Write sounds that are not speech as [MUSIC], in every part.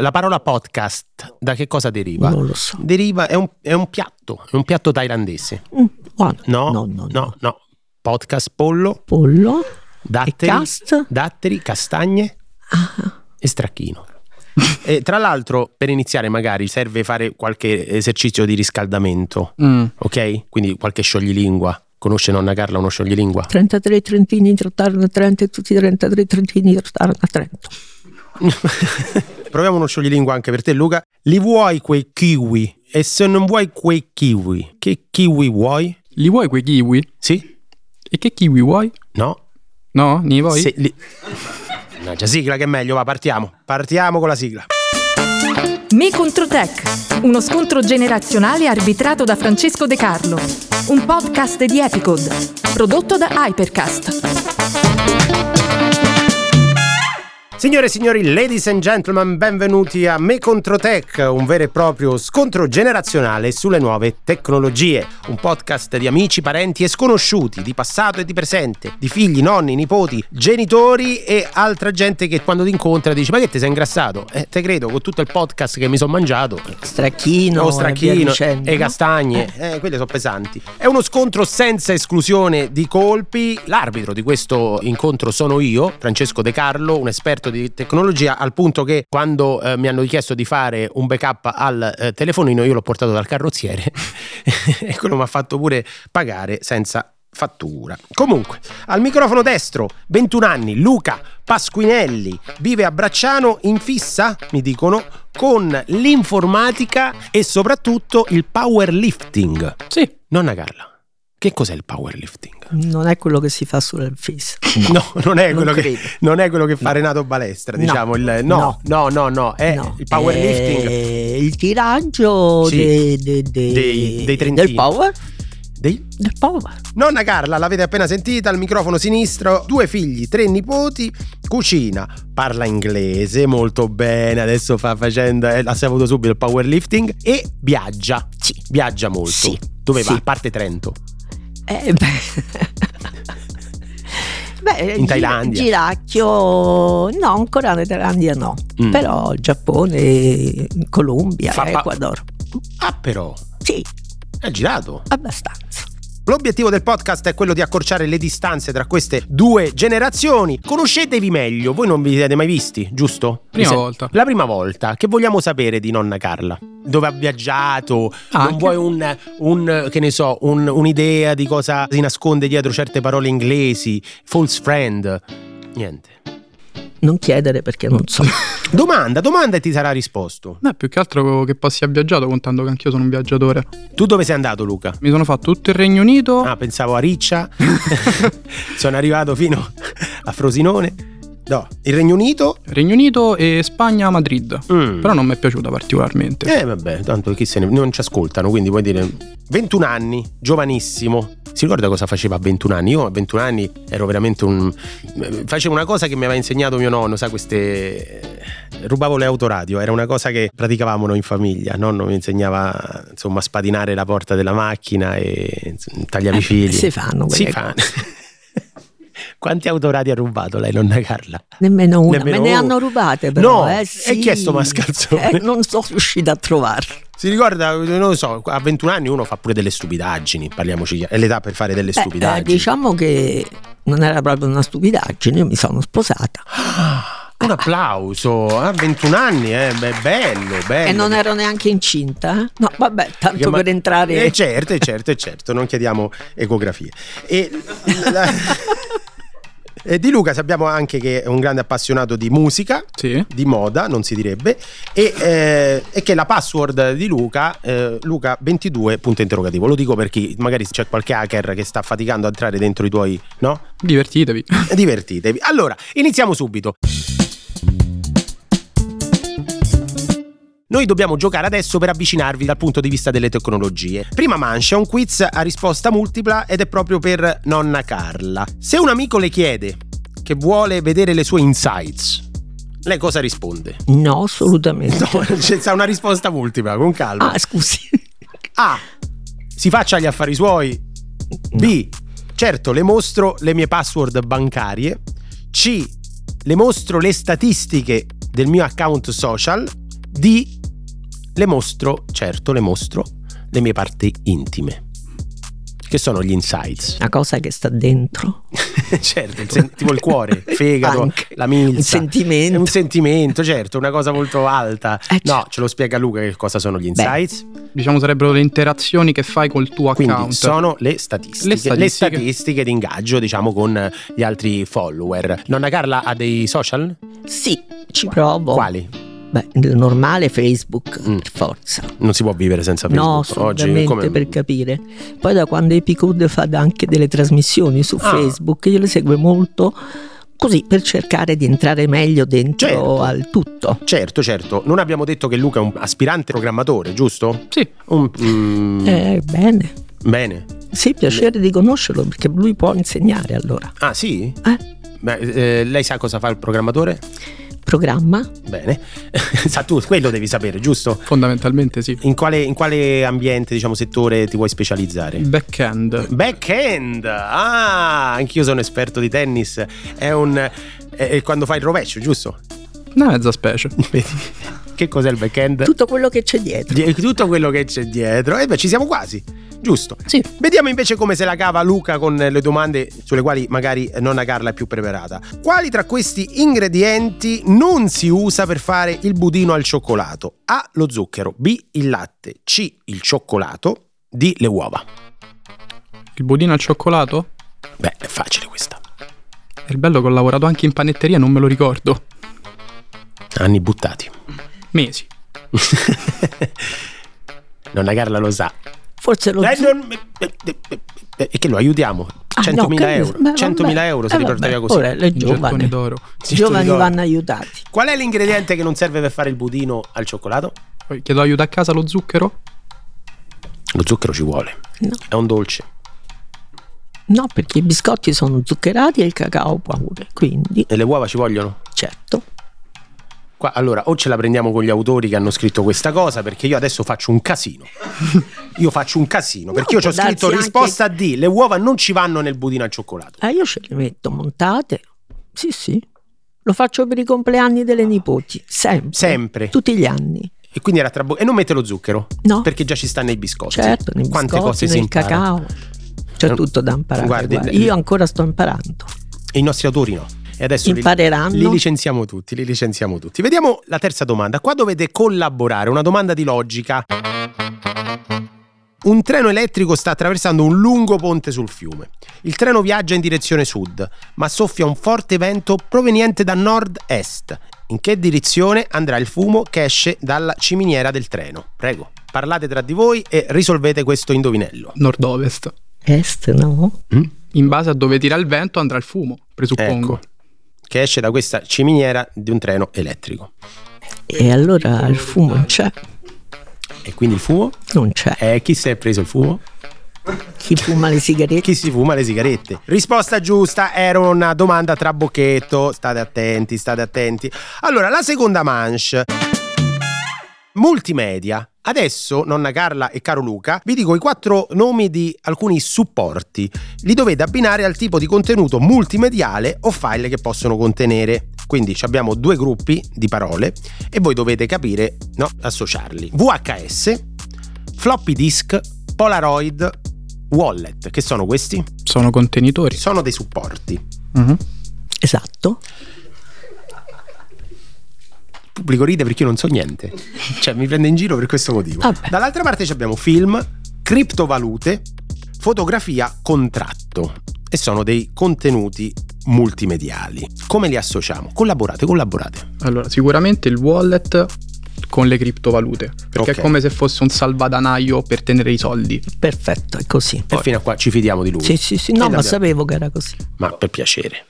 La parola podcast da che cosa deriva? Non lo so. Deriva, è un, è un piatto, è un piatto thailandese. Mm, buono. No, no, no, no, no. Podcast, pollo, Pollo datteri, cast. datteri, castagne Ah, e stracchino. e tra l'altro, per iniziare, magari serve fare qualche esercizio di riscaldamento, Mm. ok? Quindi qualche scioglilingua. Conosce nonna Carla uno scioglilingua? 33 trentini trattarono a Trento e tutti i 33 trentini trattarono a Trento. [LAUGHS] Proviamo uno scioglilingua anche per te, Luca. Li vuoi quei kiwi? E se non vuoi quei kiwi, che kiwi vuoi? Li vuoi quei kiwi? Sì? E che kiwi vuoi? No? No? Ne vuoi? Se li... Mannaggia, sigla che è meglio, va, partiamo. Partiamo con la sigla. Me contro Tech, uno scontro generazionale arbitrato da Francesco De Carlo, un podcast di Epicode, prodotto da Hypercast. Signore e signori, ladies and gentlemen, benvenuti a Me contro Tech, un vero e proprio scontro generazionale sulle nuove tecnologie. Un podcast di amici, parenti e sconosciuti, di passato e di presente, di figli, nonni, nipoti, genitori e altra gente che quando ti incontra dice ma che ti sei ingrassato? Eh, te credo, con tutto il podcast che mi sono mangiato. Stracchino, o e via stracchino dicendo, e no? castagne, eh, quelle sono pesanti. È uno scontro senza esclusione di colpi. L'arbitro di questo incontro sono io, Francesco De Carlo, un esperto di tecnologia, al punto che quando eh, mi hanno richiesto di fare un backup al eh, telefonino, io l'ho portato dal carrozziere [LAUGHS] e quello mi ha fatto pure pagare senza fattura. Comunque, al microfono destro, 21 anni, Luca Pasquinelli, vive a Bracciano in fissa, mi dicono, con l'informatica e soprattutto il powerlifting. Sì. Nonna Carla, che cos'è il powerlifting? Non è quello che si fa sul FIS. [LAUGHS] No, non è, non quello che, non è quello che fa Renato Balestra, No. diciamo. Il, no, no, no, no, è No, il powerlifting è il tiraggio Sì. de- de- de- Dei- dei trentini. del power. dei Del power. Nonna Carla, l'avete appena sentita, al microfono sinistro, due figli, tre nipoti, cucina, parla inglese molto bene, adesso fa facendo, eh, ha saputo subito il powerlifting e viaggia, Sì. viaggia molto. Sì. Dove va? Sì. A parte Trento. Eh, beh. [LAUGHS] Beh, In Thailandia. Giracchio, no, ancora in Thailandia no. Mm. Però Giappone, Colombia, Fa pa- Ecuador. Ah però, Sì, è girato. abbastanza. L'obiettivo del podcast è quello di accorciare le distanze tra queste due generazioni. Conoscetevi meglio, voi non vi siete mai visti, giusto? Prima se- volta. La prima volta. Che vogliamo sapere di nonna Carla? Dove ha viaggiato? non Anche. vuoi un, un, che ne so, un- un'idea di cosa si nasconde dietro certe parole inglesi? False friend? Niente. Non chiedere perché non so. [LAUGHS] Domanda, domanda e ti sarà risposto. No, più che altro che poi sia viaggiato, contando che anch'io sono un viaggiatore. Tu dove sei andato, Luca? Mi sono fatto tutto il Regno Unito. Ah, pensavo a Riccia. [LAUGHS] Sono arrivato fino a Frosinone. No, il Regno Unito. Regno Unito e Spagna Madrid. Mm. Però non mi è piaciuta particolarmente. Eh vabbè, tanto chi se ne... non ci ascoltano, quindi puoi dire 21 anni, giovanissimo. Si ricorda cosa faceva a 21 anni? Io a 21 anni ero veramente un facevo una cosa che mi aveva insegnato mio nonno, sa queste rubavo le autoradio, era una cosa che praticavamo noi in famiglia. Nonno mi insegnava insomma a spadinare la porta della macchina e tagliare i fili. si fanno Si fanno. [LAUGHS] Quanti autoradio ha rubato lei, nonna Carla? Nemmeno una, Nemmeno me ne hanno rubate però. No, eh, e sì. chi è sto mascalzone? Eh, non sono riuscita a trovarlo. Si ricorda, non lo so, a 21 anni uno fa pure delle stupidaggini, parliamoci, è l'età per fare delle Beh, stupidaggini. eh, diciamo che non era proprio una stupidaggine, io mi sono sposata Un applauso, a 21 anni, eh, beh, bello, bello. e non ero neanche incinta. eh. No, vabbè, tanto Ma- per entrare... Eh, certo, eh, certo, eh, certo, non chiediamo ecografie. E, [LAUGHS] e di Luca sappiamo anche che è un grande appassionato di musica, Sì. di moda, non si direbbe, e, eh, e che la password di Luca, eh, Luca 22 punto interrogativo. Lo dico perché magari c'è qualche hacker che sta faticando a entrare dentro i tuoi, no? Divertitevi. Divertitevi. Allora, iniziamo subito. Noi dobbiamo giocare adesso per avvicinarvi dal punto di vista delle tecnologie. Prima mancia, un quiz a risposta multipla ed è proprio per nonna Carla. Se un amico le chiede che vuole vedere le sue insights, lei cosa risponde? No, assolutamente. No, [LAUGHS] c'è una risposta multipla, con calma. Ah, scusi. A. Si faccia gli affari suoi. B. Certo, le mostro le mie password bancarie. C. Le mostro le statistiche del mio account social. D. Le mostro, certo, le mostro le mie parti intime. Che sono gli insights? Una cosa che sta dentro. [LAUGHS] certo, sen- tipo il cuore, il fegato, Anche. la milza. Un sentimento. Un sentimento, certo, una cosa molto alta. Eh, no, certo. ce lo spiega Luca che cosa sono gli Beh. insights. Diciamo sarebbero le interazioni che fai col tuo Quindi account. sono le statistiche, Le statistiche. statistiche di ingaggio, diciamo, con gli altri follower. Nonna Carla ha dei social? Sì, ci provo. Quali? Beh, il normale Facebook, Mm. per forza. Non si può vivere senza No, Facebook. Oggi assolutamente come per capire. Poi da quando Epicode fa anche delle trasmissioni su Ah. Facebook, io le seguo molto così per cercare di entrare meglio dentro Certo. al tutto. Certo, certo. Non abbiamo detto che Luca è un aspirante programmatore, giusto? Sì, Un- mm, Eh, bene. Bene. Sì, piacere di conoscerlo perché lui può insegnare allora. Ah, sì? Eh? Beh, eh, lei sa cosa fa il programmatore? Programma? Bene. [LAUGHS] sa tu, quello devi sapere, giusto? fondamentalmente sì. In quale, in quale ambiente, diciamo, settore ti vuoi specializzare? Il back-end. Backhand! Ah, anch'io sono esperto di tennis. È un. È, è quando fai il rovescio, giusto? Una mezza specie. [LAUGHS] Che cos'è il backhand? Tutto quello che c'è dietro. Die- Tutto quello che c'è dietro. E beh, ci siamo quasi. Giusto. Sì. Vediamo invece come se la cava Luca con le domande sulle quali magari nonna Carla è più preparata. Quali tra questi ingredienti non si usa per fare il budino al cioccolato? A. Lo zucchero. B. Il latte. C. Il cioccolato. D. Le uova. Il budino al cioccolato? Beh, è facile questa. È il bello che ho lavorato anche in panetteria, non me lo ricordo. Anni buttati. Mesi. [LAUGHS] Nonna Carla lo sa. Forse lo Eh, zu- non- eh, eh, eh, eh, E che lo aiutiamo? Ah, 100.000 no, che- euro. beh, 100.000 vabbè. euro se Eh, via così. Ora le giovani, d'oro. i giovani d'oro. vanno aiutati. Qual è l'ingrediente che non serve per fare il budino al cioccolato? Chiedo aiuto a casa lo zucchero? Lo zucchero ci vuole. No. È un dolce. No, perché i biscotti sono zuccherati e il cacao pure. Quindi, E le uova ci vogliono? certo. Qua, allora, o ce la prendiamo con gli autori che hanno scritto questa cosa, perché io adesso faccio un casino. [LAUGHS] Io faccio un casino, perché io ci ho scritto anche- risposta D, le uova non ci vanno nel budino al cioccolato. Eh, io ce le metto montate. Sì, sì. Lo faccio per i compleanni delle nipoti. Sempre. Sempre. Tutti gli anni. E quindi era tra... E non mette lo zucchero? No. Perché già ci sta nei biscotti. Certo, nei Quante biscotti, cose si nel cacao. C'è Eh, tutto da imparare. guardi, guarda. Io ancora sto imparando. E i nostri autori no. E adesso li- Impareranno. Li licenziamo tutti, li licenziamo tutti. Vediamo la terza domanda. Qua dovete collaborare, una domanda di logica. Un treno elettrico sta attraversando un lungo ponte sul fiume. Il treno viaggia in direzione sud, ma soffia un forte vento proveniente da nord-est. In che direzione andrà il fumo che esce dalla ciminiera del treno? Prego, parlate tra di voi e risolvete questo indovinello. Nord-ovest. Est, no? Mm? In base a dove tira il vento andrà il fumo, presuppongo. Ecco, che esce da questa ciminiera di un treno elettrico. E allora il fumo non c'è. E quindi il fumo? Non c'è. Eh, chi si è preso il fumo? Chi fuma le sigarette? Chi si fuma le sigarette? Risposta giusta era una domanda tra bocchetto. State attenti, state attenti. Allora, la seconda manche. Multimedia. Adesso, nonna Carla e caro Luca, vi dico i quattro nomi di alcuni supporti. Li dovete abbinare al tipo di contenuto multimediale o file che possono contenere. Quindi ci abbiamo due gruppi di parole e voi dovete capire, no, associarli. VHS, floppy disk, Polaroid, wallet. Che sono questi? Sono contenitori. Sono dei supporti. Mhm. Esatto. Pubblico ride perché io non so niente. [LAUGHS] Cioè, mi prende in giro per questo motivo. Vabbè. Dall'altra parte ci abbiamo film, criptovalute, fotografia, contratto. E sono dei contenuti multimediali. Come li associamo? Collaborate, collaborate. Allora, sicuramente il wallet con le criptovalute. Perché Ok. è come se fosse un salvadanaio per tenere i soldi. Perfetto, è così. E fino a qua ci fidiamo di lui. Sì, sì, sì. E No, ma l'abbiamo- sapevo che era così. Ma per piacere.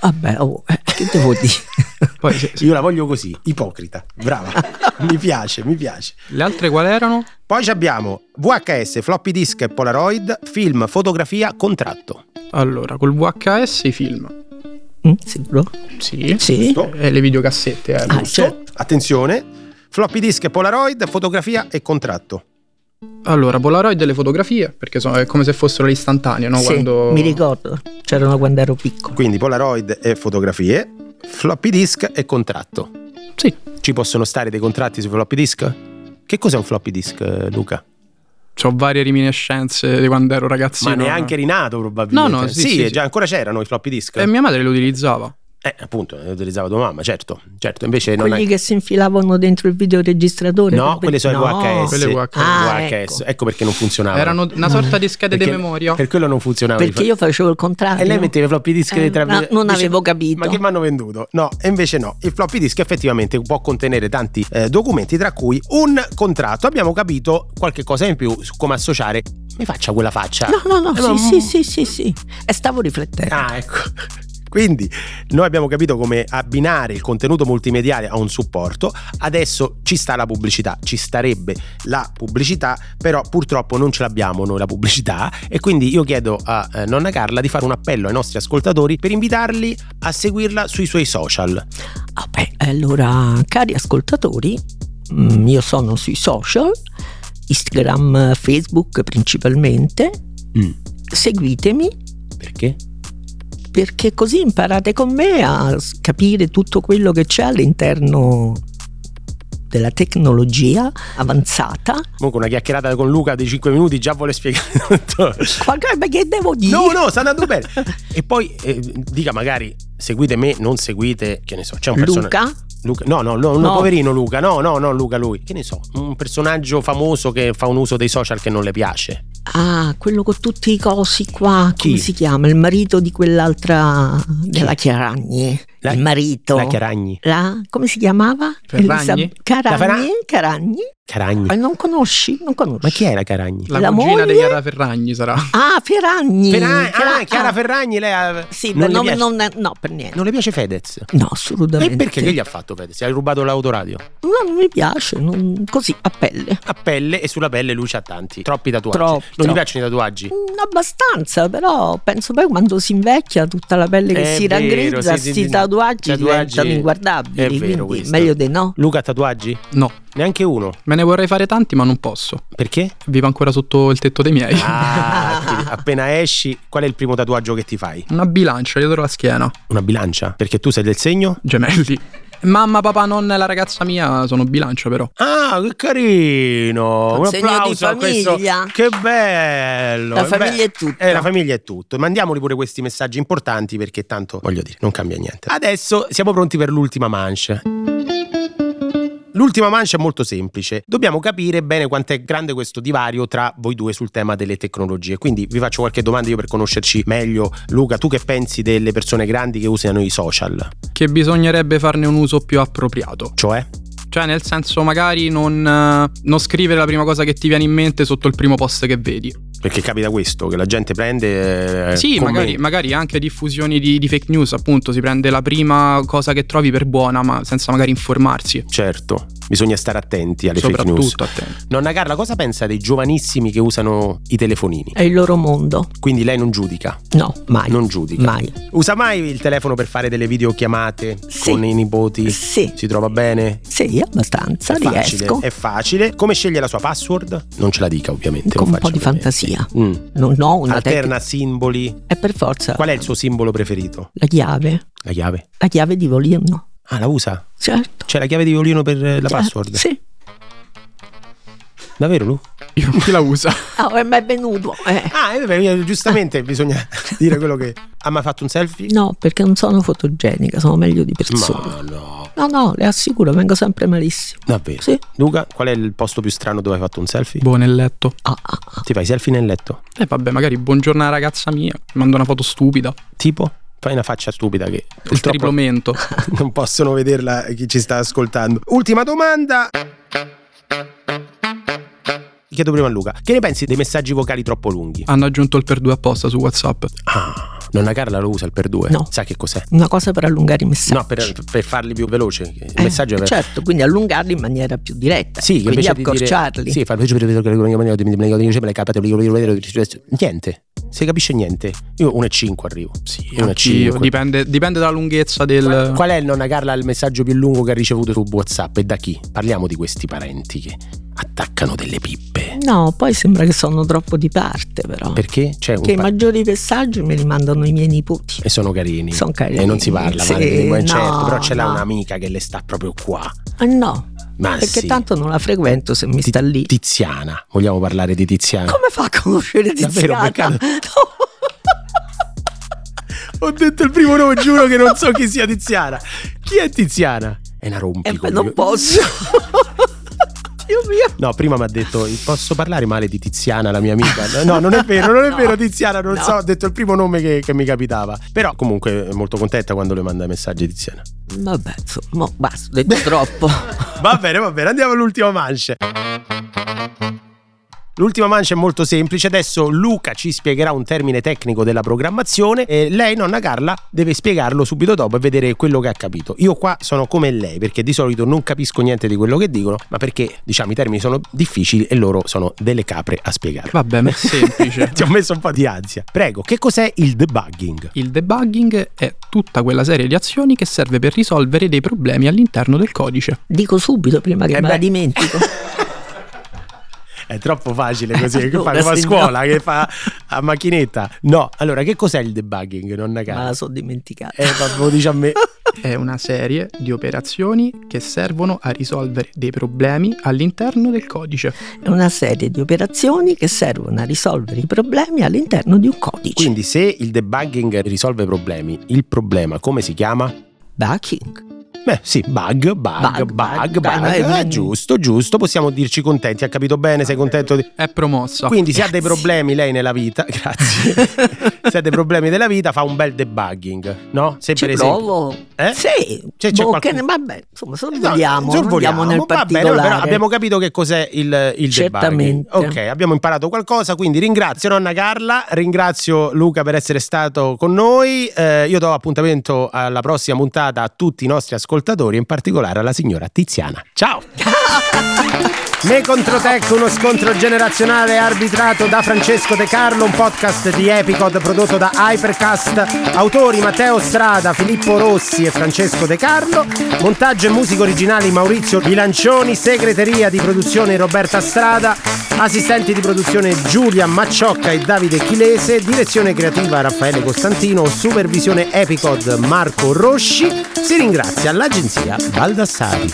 Vabbè, oh, che devo dire? [LAUGHS] Poi se- Io la voglio così, ipocrita. Brava. [LAUGHS] mi piace, mi piace. le altre quali erano? Poi ci abbiamo VHS, floppy disk e Polaroid, film, fotografia, contratto. Allora, col VHS i film. Mm, sicuro? Sì. Sì. E le videocassette, eh. Ah, certo. Attenzione. Floppy disk e Polaroid, fotografia e contratto. Allora, Polaroid e le fotografie, perché sono, è come se fossero le istantanee, no? Sì, Quando... mi ricordo. C'erano quando ero piccolo. Quindi Polaroid e fotografie, floppy disk e contratto. Sì, Ci possono stare dei contratti sui floppy disk? Che cos'è un floppy disk, eh, Luca? Ho varie reminiscenze di quando ero ragazzino. Ma neanche rinato probabilmente. No, no, sì, sì, già sì. ancora c'erano i floppy disk. E mia madre lo utilizzava. Eh, appunto, le utilizzava tua mamma, certo. Certo, invece non Quelli è... che si infilavano dentro il videoregistratore. No, per- quelle sono i no. VHS. Quelle VHS. Ah, VHS. ecco. Ecco. perché non funzionavano. Erano una sorta di schede di memoria. Per quello non funzionava. Perché io facevo il contrario. E lei metteva i floppy disk Eh, dentro no, non dice, avevo capito. Ma che mi hanno venduto? No, e invece no. Il floppy disk effettivamente può contenere tanti eh, documenti, tra cui un contratto. Abbiamo capito qualche cosa in più su come associare. Mi faccia quella faccia. No, no, no, Eh, sì, ma- sì, sì, sì, sì. E stavo riflettendo. Ah, ecco. Quindi noi abbiamo capito come abbinare il contenuto multimediale a un supporto, adesso ci sta la pubblicità, ci starebbe la pubblicità, però purtroppo non ce l'abbiamo noi la pubblicità e quindi io chiedo a eh, nonna Carla di fare un appello ai nostri ascoltatori per invitarli a seguirla sui suoi social. Ah, beh, allora, cari ascoltatori, mm, io sono sui social, Instagram, Facebook principalmente. Seguitemi Perché? Perché così imparate con me a capire tutto quello che c'è all'interno della tecnologia avanzata. Comunque una chiacchierata con Luca di 5 minuti già vuole spiegare [LAUGHS] tutto. Qualcosa ma che devo dire? No, no, sta andando bene. [LAUGHS] E poi eh, dica magari seguite me, non seguite, che ne so, c'è un personaggio Luca? Luca, no, no, no, no, No. poverino Luca, no, no, no, Luca lui. Che ne so, un personaggio famoso che fa un uso dei social che non le piace. Ah, quello con tutti i cosi qua, Chi? come si chiama? Il marito di quell'altra della Chiaragni. La- il marito. La Chiaragni. La- come si chiamava? Elisa- Caragni? Caragni? Caragni. Ah, non conosci? Non conosci? Ma chi la Caragni? La, La cugina di moglie? Chiara Ferragni sarà. Ah, Ferragni. Ferragni, Chiara- ah, Chiara ah, Ferragni, lei ha- Sì, non, ma non, non- no, per niente. non le piace Fedez. No, assolutamente. E perché? Che gli ha fatto Fedez? Hai rubato l'autoradio? No, non mi piace, non- così, a pelle. A pelle e sulla pelle lui c'ha tanti. Troppi tatuaggi. Troppi, non gli troppi. piacciono i tatuaggi? Mm, Abbastanza, però penso poi quando si invecchia tutta la pelle che È si vero, raggrizza, sì, sì, sì. tatuaggi, Tatuaggi- diventano inguardabili. è vero quindi questo. meglio di no. Luca ha tatuaggi? No, Neanche uno. me ne vorrei fare tanti, ma non posso. Perché? Vivo ancora sotto il tetto dei miei. Ah, [LAUGHS] appena esci, qual è il primo tatuaggio che ti fai? Una bilancia dietro la schiena. Una bilancia? Perché tu sei del segno? Gemelli. Mamma, papà, nonna e la ragazza mia sono bilancia però. Ah, che carino! Un Un applauso a questo. famiglia. Che bello! La famiglia beh, è tutto. Eh, la famiglia è tutto. Mandiamoli pure questi messaggi importanti perché tanto, voglio dire, non cambia niente. Adesso siamo pronti per l'ultima manche. L'ultima mancia è molto semplice. Dobbiamo capire bene quanto è grande questo divario tra voi due sul tema delle tecnologie. Quindi vi faccio qualche domanda io per conoscerci meglio. Luca, tu che pensi delle persone grandi che usano i social? Che bisognerebbe farne un uso più appropriato. Cioè? Cioè, nel senso, magari non, eh, non scrivere la prima cosa che ti viene in mente sotto il primo post che vedi. Perché capita questo, che la gente prende... eh, sì, magari, magari anche diffusioni di, di fake news, appunto, si prende la prima cosa che trovi per buona, ma senza magari informarsi. Certo, bisogna stare attenti alle fake news. Soprattutto attenti. Nonna Carla, cosa pensa dei giovanissimi che usano i telefonini? È il loro mondo. Quindi lei non giudica? No, mai. Non giudica. Mai. Usa mai il telefono per fare delle videochiamate Sì. con i nipoti? Sì, Si trova bene? sì, abbastanza, È facile, riesco. è facile. Come sceglie la sua password? Non ce la dica, ovviamente. Con un po' di fantasia. Mm. Non ho una Alterna simboli. tecnica. È per forza. Qual è il suo simbolo preferito? La chiave. La chiave. La chiave di violino. Ah, la usa? Certo. C'è la chiave di violino per eh, la Certo, password? Sì. Davvero, Lu? Io chi la usa? [LAUGHS] Ah, è venuto. eh. Ah, eh, beh, giustamente bisogna [LAUGHS] dire quello che... Ha mai fatto un selfie? No, perché non sono fotogenica, sono meglio di persone. Ma no, No, no, le assicuro, vengo sempre malissimo. davvero. Sì. Luca, qual è il posto più strano dove hai fatto un selfie? boh, nel letto. Ah, ah, ah. Ti fai selfie nel letto? E vabbè, magari buongiorno alla ragazza mia, mi manda una foto stupida. Tipo? Fai una faccia stupida che Il triplomento. non possono vederla chi ci sta ascoltando. Ultima domanda. Chiedo prima a Luca, che ne pensi dei messaggi vocali troppo lunghi? Hanno aggiunto il per due apposta su WhatsApp. Ah, nonna Carla lo usa il per due? No. Sa che cos'è? Una cosa per allungare i messaggi. No, per, per farli più veloci. Il Eh, messaggio è per... Certo, quindi allungarli in maniera più diretta. Sì, quindi invece di accorciarli. dire Sì, far niente. Si capisce niente. Io 1,5 arrivo. Sì, Uno e anch'io. cinque. Dipende, dipende dalla lunghezza del. Qual è il nonna Carla il messaggio più lungo che ha ricevuto su WhatsApp e da chi? Parliamo di questi parenti che attaccano delle pippe. No, poi sembra che sono troppo di parte, però. Perché c'è un Che i maggiori messaggi me li mandano i miei nipoti. e sono carini. Sono carini, E non si parla sì, male di lingua, no, certo, però ce l'ha no. un'amica che le sta proprio qua. Ah no, Ma perché sì. tanto non la frequento se mi sta lì. Tiziana, vogliamo parlare di Tiziana? Come fa a conoscere Davvero, Tiziana? peccato. [LAUGHS] Ho detto il primo nome, giuro che non so chi sia Tiziana. Chi è Tiziana? È una Eh, rompicoglioni. beh, non posso. [LAUGHS] Dio mio. No, prima mi ha detto posso parlare male di Tiziana, la mia amica. No, non è vero, non è [LAUGHS] No. vero Tiziana, non No. so, ho detto il primo nome che, che mi capitava. Però comunque è molto contenta quando le manda messaggi Tiziana. Vabbè, insomma, basta, ho detto troppo. [LAUGHS] Va bene, va bene, andiamo all'ultima mancia. L'ultima mancia è molto semplice, adesso Luca ci spiegherà un termine tecnico della programmazione e lei, nonna Carla, deve spiegarlo subito dopo e vedere quello che ha capito. Io qua sono come lei perché di solito non capisco niente di quello che dicono, ma perché diciamo i termini sono difficili e loro sono delle capre a spiegare. Vabbè, ma è [LAUGHS] semplice. Ti ho messo un po' di ansia. Prego, che cos'è il debugging? Il debugging è tutta quella serie di azioni che serve per risolvere dei problemi all'interno del codice. Dico subito prima che Eh me la dimentico. [LAUGHS] È troppo facile così, che fa come a scuola, che fa a macchinetta. No, allora che cos'è il debugging, nonna Me Carla? la so dimenticata. Eh, ma lo dici a me. [LAUGHS] È una serie di operazioni che servono a risolvere dei problemi all'interno del codice. È una serie di operazioni che servono a risolvere i problemi all'interno di un codice. Quindi se il debugging risolve problemi, il problema come si chiama? Backing. Beh sì, bug, bug, bug, Bug, bug, Eh, è- giusto, giusto, possiamo dirci contenti, ha capito bene, sei contento di... È promossa. Quindi se ha dei problemi lei nella vita, [LAUGHS] grazie, se ha dei problemi nella vita fa un bel debugging, no? Se Ci per esempio... Eh? Sì, C'è- c'è boh, che ne- vabbè, insomma, No, sorvoliamo, sorvoliamo, nel va bene, particolare. però abbiamo capito che cos'è il, il Certamente. debugging. Ok, abbiamo imparato qualcosa, quindi ringrazio nonna Carla, ringrazio Luca per essere stato con noi. Eh, io do appuntamento alla prossima puntata a tutti i nostri ascoltatori, in particolare alla signora Tiziana. Ciao! [LAUGHS] Me contro Tech, uno scontro generazionale arbitrato da Francesco De Carlo, un podcast di Epicod prodotto da Hypercast, autori Matteo Strada, Filippo Rossi e Francesco De Carlo, montaggio e musica originali Maurizio Bilancioni, segreteria di produzione Roberta Strada, assistenti di produzione Giulia Macciocca e Davide Chilese, direzione creativa Raffaele Costantino, supervisione Epicod Marco Rosci, si ringrazia l'agenzia Baldassari.